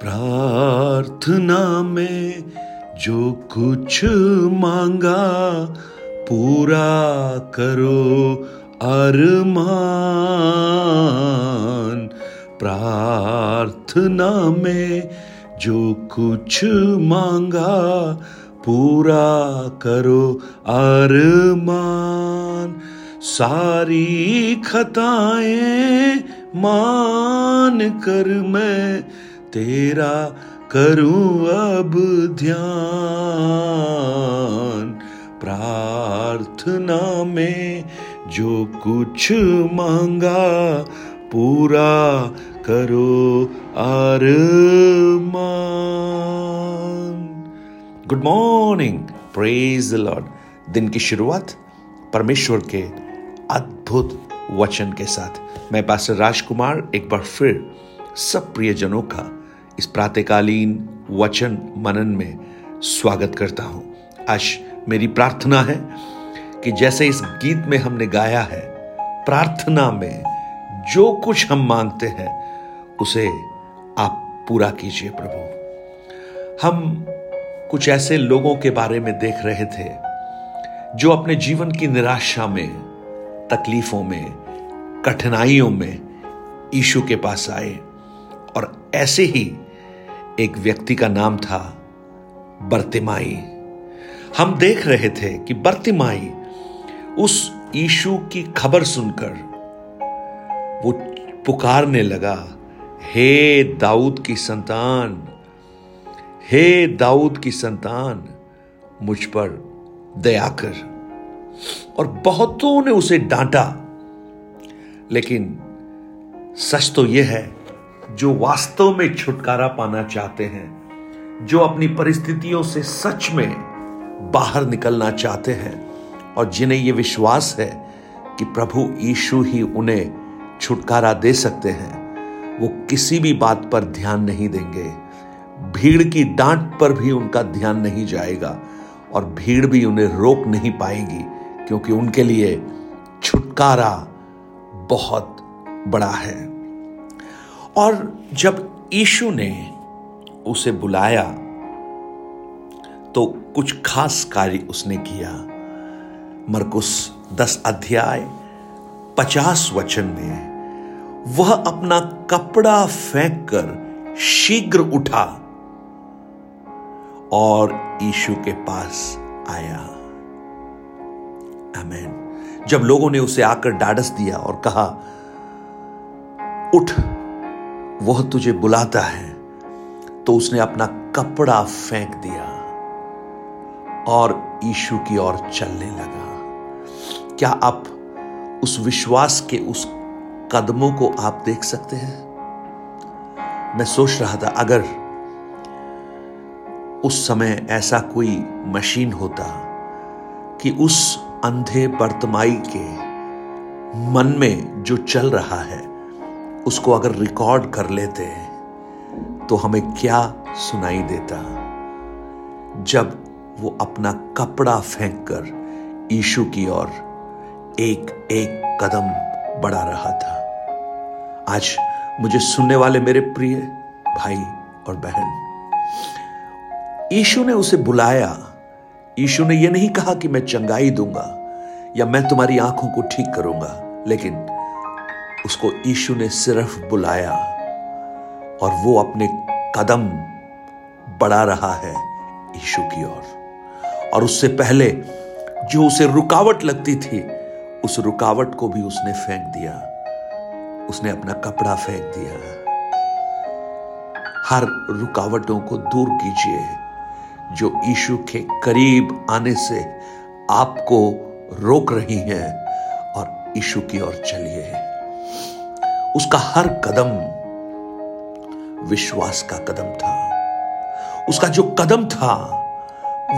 प्रार्थना में जो कुछ मांगा, पूरा करो अरमान। प्रार्थना में जो कुछ मांगा, पूरा करो अरमान। सारी खताएँ मान कर मैं तेरा करूँ अब ध्यान। प्रार्थना में जो कुछ मांगा, पूरा करो अरमान। गुड मॉर्निंग प्रेज लॉर्ड दिन की शुरुआत परमेश्वर के अद्भुत वचन के साथ। मैं पास्टर राजकुमार, एक बार फिर सब प्रियजनों का इस प्रातकालीन वचन मनन में स्वागत करता हूँ। आज मेरी प्रार्थना है कि जैसे इस गीत में हमने गाया है, प्रार्थना में जो कुछ हम मांगते हैं, उसे आप पूरा कीजिए प्रभु। हम कुछ ऐसे लोगों के बारे में देख रहे थे, जो अपने जीवन की निराशा में, तकलीफों में, कठिनाइयों में ईशु के पास आए। ऐसे ही एक व्यक्ति का नाम था बर्तिमाई। हम देख रहे थे कि बर्तिमाई उस ईशु की खबर सुनकर वो पुकारने लगा, हे दाऊद की संतान, हे दाऊद की संतान, मुझ पर दया कर। और बहुतों ने उसे डांटा, लेकिन सच तो यह है जो वास्तव में छुटकारा पाना चाहते हैं, जो अपनी परिस्थितियों से सच में बाहर निकलना चाहते हैं, और जिन्हें यह विश्वास है कि प्रभु यीशु ही उन्हें छुटकारा दे सकते हैं, वो किसी भी बात पर ध्यान नहीं देंगे। भीड़ की डांट पर भी उनका ध्यान नहीं जाएगा, और भीड़ भी उन्हें रोक नहीं पाएगी, क्योंकि उनके लिए छुटकारा बहुत बड़ा है। और जब यीशु ने उसे बुलाया तो कुछ खास कार्य उसने किया। मरकुस दस अध्याय पचास वचन में, वह अपना कपड़ा फेंक कर शीघ्र उठा और यीशु के पास आया। अमेन जब लोगों ने उसे आकर डाडस दिया और कहा, उठ वह तुझे बुलाता है तो उसने अपना कपड़ा फेंक दिया और यीशु की ओर चलने लगा। क्या आप उस विश्वास के उस कदमों को आप देख सकते हैं? मैं सोच रहा था, अगर उस समय ऐसा कोई मशीन होता कि उस अंधे बर्तमाई के मन में जो चल रहा है उसको अगर रिकॉर्ड कर लेते तो हमें क्या सुनाई देता? जब वो अपना कपड़ा फेंक कर ईशु की ओर एक एक कदम बढ़ा रहा था। आज मुझे सुनने वाले मेरे प्रिय भाई और बहन ईशु ने उसे बुलाया। ईशु ने यह नहीं कहा कि मैं चंगाई दूँगा या मैं तुम्हारी आँखों को ठीक करूँगा, लेकिन उसको ईशु ने सिर्फ़ बुलाया और वो अपने कदम बढ़ा रहा है ईशु की ओर। और उससे पहले जो उसे रुकावट लगती थी, उस रुकावट को भी उसने फेंक दिया। उसने अपना कपड़ा फेंक दिया। हर रुकावटों को दूर कीजिए, जो ईशु के करीब आने से आपको रोक रही हैं और ईशु की ओर चलिए। उसका हर कदम विश्वास का कदम था। उसका जो कदम था,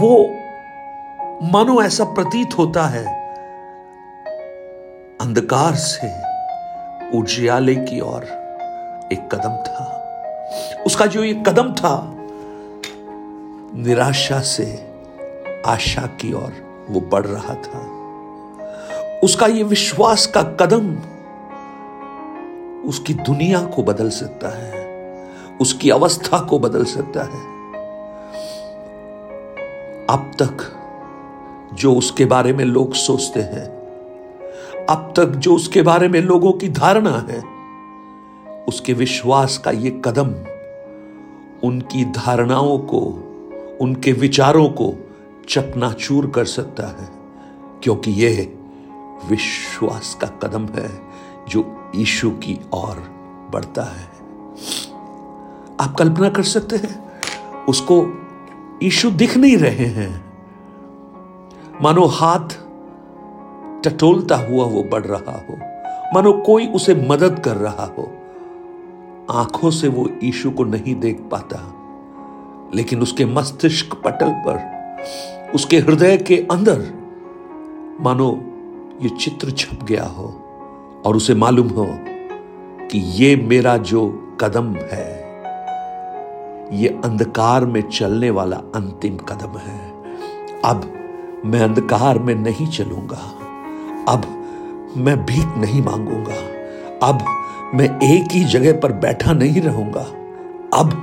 वो मानो ऐसा प्रतीत होता है, अंधकार से उजियाले की ओर एक कदम था। उसका जो ये कदम था, निराशा से आशा की ओर वो बढ़ रहा था। उसका ये विश्वास का कदम उसकी दुनिया को बदल सकता है, उसकी अवस्था को बदल सकता है। अब तक जो उसके बारे में लोग सोचते हैं, अब तक जो उसके बारे में लोगों की धारणा है, उसके विश्वास का ये कदम, उनकी धारणाओं को, उनके विचारों को चकनाचूर कर सकता है, क्योंकि यह विश्वास का कदम है। जो ईशु की ओर बढ़ता है। आप कल्पना कर सकते हैं, उसको ईशु दिख नहीं रहे हैं। मानो हाथ टटोलता हुआ वो बढ़ रहा हो, मानो कोई उसे मदद कर रहा हो। आँखों से वो ईशु को नहीं देख पाता, लेकिन उसके मस्तिष्क पटल पर, उसके हृदय के अंदर, मानो ये चित्र छप गया हो। और उसे मालूम हो कि ये मेरा जो कदम है, ये अंधकार में चलने वाला अंतिम कदम है। अब मैं अंधकार में नहीं चलूँगा। अब मैं भीख नहीं मांगूँगा। अब मैं एक ही जगह पर बैठा नहीं रहूँगा। अब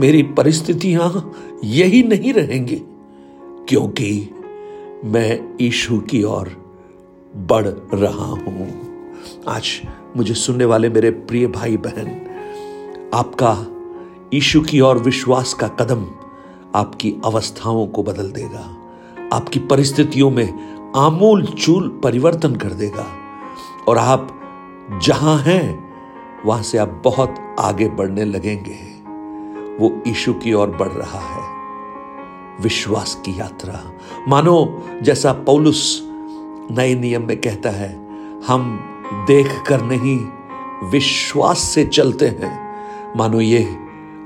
मेरी परिस्थितियाँ यही नहीं रहेंगी, क्योंकि मैं ईशु की ओर बढ़ रहा हूँ। आज मुझे सुनने वाले मेरे प्रिय भाई बहन, आपका ईशु की ओर विश्वास का कदम आपकी अवस्थाओं को बदल देगा, आपकी परिस्थितियों में आमूल चूल परिवर्तन कर देगा, और आप जहाँ हैं, वहाँ से आप बहुत आगे बढ़ने लगेंगे। वो ईशु की ओर बढ़ रहा है। विश्वास की यात्रा। मानो जैसा पौलुस नए नियम में कहता है, हम देख कर नहीं, विश्वास से चलते हैं। मानो ये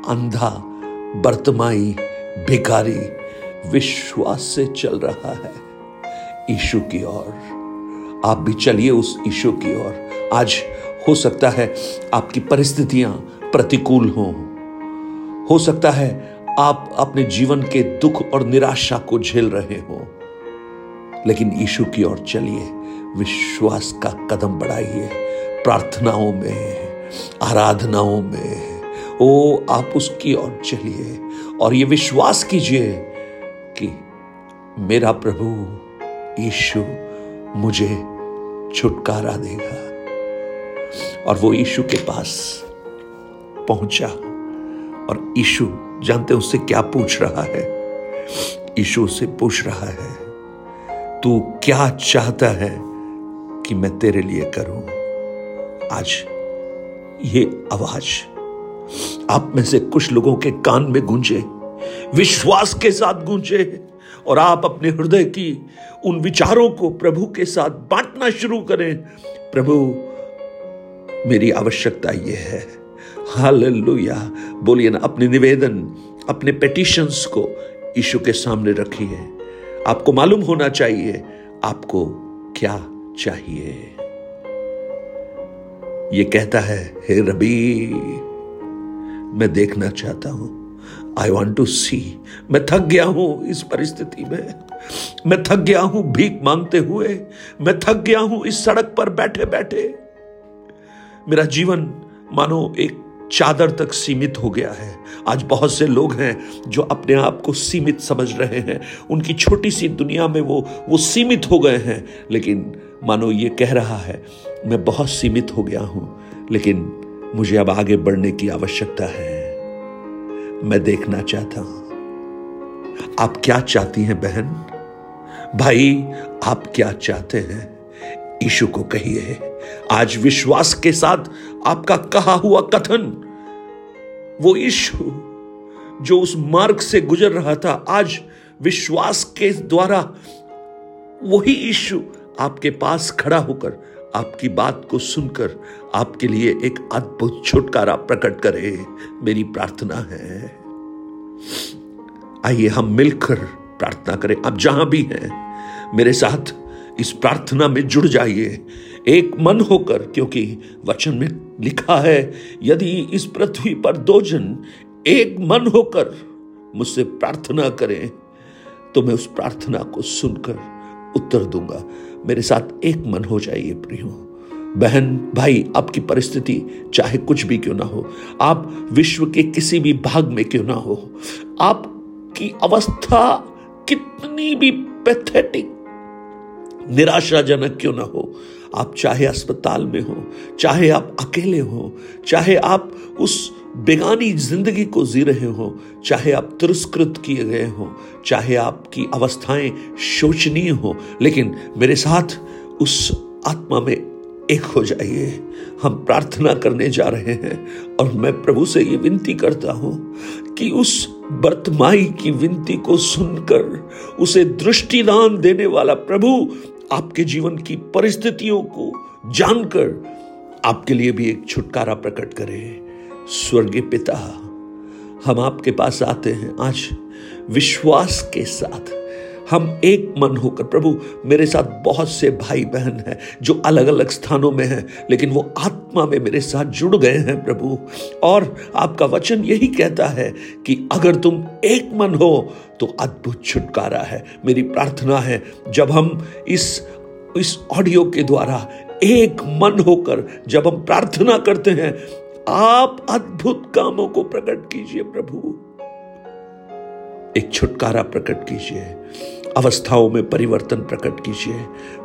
अंधा, बर्तमाई भिकारी विश्वास से चल रहा है। ईशु की ओर, आप भी चलिए उस ईशु की ओर। आज हो सकता है आपकी परिस्थितियाँ प्रतिकूल हों। हो सकता है आप अपने जीवन के दुख और निराशा को झेल रहे हो। लेकिन यीशु की ओर चलिए। विश्वास का कदम बढ़ाइए। प्रार्थनाओं में, आराधनाओं में। ओ, आप उसकी ओर चलिए और ये विश्वास कीजिए कि मेरा प्रभु यीशु मुझे छुटकारा देगा और वो यीशु के पास पहुँचा और यीशु, जानते उससे क्या पूछ रहा है? यीशु से पूछ रहा है, तू क्या चाहता है? कि मैं तेरे लिए करूँ। आज ये आवाज़ आप में से कुछ लोगों के कान में गूंजे, विश्वास के साथ गूंजे और आप अपने हृदय की उन विचारों को प्रभु के साथ बांटना शुरू करें। प्रभु, मेरी आवश्यकता यह है। हालेलुया। बोलिए ना, अपने निवेदन, अपने पेटिशंस को यीशु के सामने रखिए। आपको मालूम होना चाहिए, आपको क्या चाहिए। ये कहता है, हे रबी, मैं देखना चाहता हूँ। आई वॉन्ट टू सी मैं थक गया हूँ इस परिस्थिति में। मैं थक गया हूँ भीख मांगते हुए। मैं थक गया हूँ इस सड़क पर बैठे बैठे मेरा जीवन, मानो, एक चादर तक सीमित हो गया है। आज बहुत से लोग हैं जो अपने आप को सीमित समझ रहे हैं। उनकी छोटी सी दुनिया में वो वो सीमित हो गए हैं। लेकिन मानो ये कह रहा है, मैं बहुत सीमित हो गया हूँ, लेकिन मुझे अब आगे बढ़ने की आवश्यकता है। मैं देखना चाहता हूँ। आप क्या चाहती हैं, बहन? भाई, आप क्या चाहते हैं? ईशु को कहिए, आज विश्वास के साथ आपका कहा हुआ कथन, वो ईशु जो उस मार्ग से गुजर रहा था, आज विश्वास के द्वारा वही ईशु आपके पास खड़ा होकर आपकी बात को सुनकर आपके लिए एक अद्भुत छुटकारा प्रकट करे, मेरी प्रार्थना है। आइए हम मिलकर प्रार्थना करें। आप जहाँ भी हैं, मेरे साथ इस प्रार्थना में जुड़ जाइए। एक मन होकर, क्योंकि वचन में लिखा है, यदि इस पृथ्वी पर दो जन एक मन होकर मुझसे प्रार्थना करें तो मैं उस प्रार्थना को सुनकर उत्तर दूँगा। मेरे साथ एक मन हो जाइए प्रियो। बहन, भाई, आपकी परिस्थिति, चाहे कुछ भी क्यों ना हो, आप विश्व के किसी भी भाग में क्यों ना हो, आपकी अवस्था कितनी भी पैथेटिक, निराशाजनक क्यों ना हो, आप चाहे अस्पताल में हो, चाहे आप अकेले हो, चाहे आप उस बेगानी ज़िंदगी को जी रहे हो, चाहे आप तिरस्कृत किए गए हो, चाहे आपकी अवस्थाएँ शोचनीय हो, लेकिन मेरे साथ उस आत्मा में एक हो जाइए। हम प्रार्थना करने जा रहे हैं और मैं प्रभु से ये विनती करता हूँ कि उस बर्तमाई की विनती को सुनकर, उसे दृष्टिदान देने वाला प्रभु आपके जीवन की परिस्थितियों को जानकर आपके लिए भी एक छुटकारा प्रकट करे। स्वर्गीय पिता, हम आपके पास आते हैं आज विश्वास के साथ। हम एक मन होकर, प्रभु, मेरे साथ बहुत से भाई बहन हैं जो अलग अलग स्थानों में हैं, लेकिन वो आत्मा में मेरे साथ जुड़ गए हैं, प्रभु। और आपका वचन यही कहता है कि अगर तुम एक मन हो तो अद्भुत छुटकारा है। मेरी प्रार्थना है, जब हम इस इस ऑडियो के द्वारा एक मन होकर, जब हम प्रार्थना करते हैं आप अद्भुत कामों को प्रकट कीजिए प्रभु। एक छुटकारा प्रकट कीजिए। अवस्थाओं में परिवर्तन प्रकट कीजिए।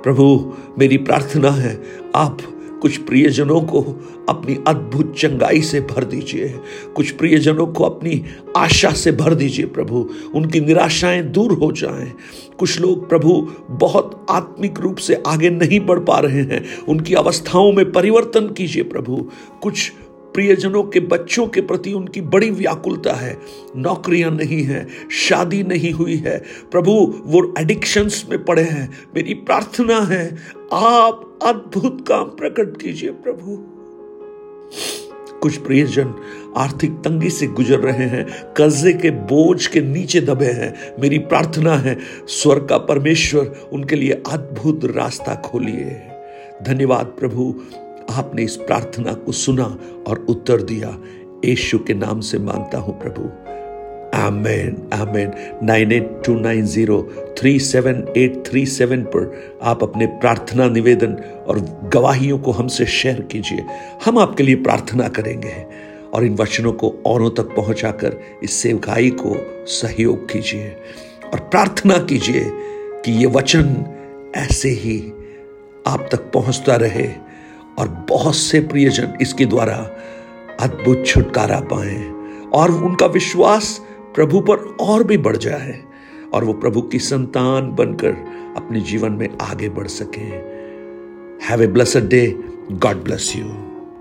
प्रभु, मेरी प्रार्थना है, आप कुछ प्रियजनों को अपनी अद्भुत चंगाई से भर दीजिए। कुछ प्रियजनों को अपनी आशा से भर दीजिए प्रभु। उनकी निराशाएँ दूर हो जाएँ। कुछ लोग प्रभु बहुत आत्मिक रूप से आगे नहीं बढ़ पा रहे हैं। उनकी अवस्थाओं में परिवर्तन कीजिए प्रभु। कुछ प्रियजनों के बच्चों के प्रति उनकी बड़ी व्याकुलता है। नौकरियाँ नहीं है, शादी नहीं हुई है। प्रभु, वो एडिक्शंस में पड़े हैं। मेरी प्रार्थना है, आप अद्भुत काम प्रकट कीजिए प्रभु। कुछ प्रियजन आर्थिक तंगी से गुजर रहे हैं, कर्जे के बोझ के नीचे दबे हैं। मेरी प्रार्थना है, स्वर्ग का परमेश्वर उनके लिए अद्भुत रास्ता खोलिए। धन्यवाद प्रभु आपने इस प्रार्थना को सुना और उत्तर दिया। यीशु के नाम से माँगता हूँ प्रभु। आमेन आमेन। Nine eight two nine zero three seven eight three seven पर आप अपने प्रार्थना निवेदन और गवाहियों को हमसे शेयर कीजिए। हम आपके लिए प्रार्थना करेंगे और इन वचनों को औरों तक पहुंचाकर इस सेवकाई को सहयोग कीजिए और प्रार्थना कीजिए कि ये वचन ऐसे ही आप तक पहुँचता रहे। और बहुत से प्रियजन इसके द्वारा अद्भुत छुटकारा पाए और उनका विश्वास प्रभु पर और भी बढ़ जाए और वो प्रभु की संतान बनकर अपने जीवन में आगे बढ़ सके। Have a blessed day God bless you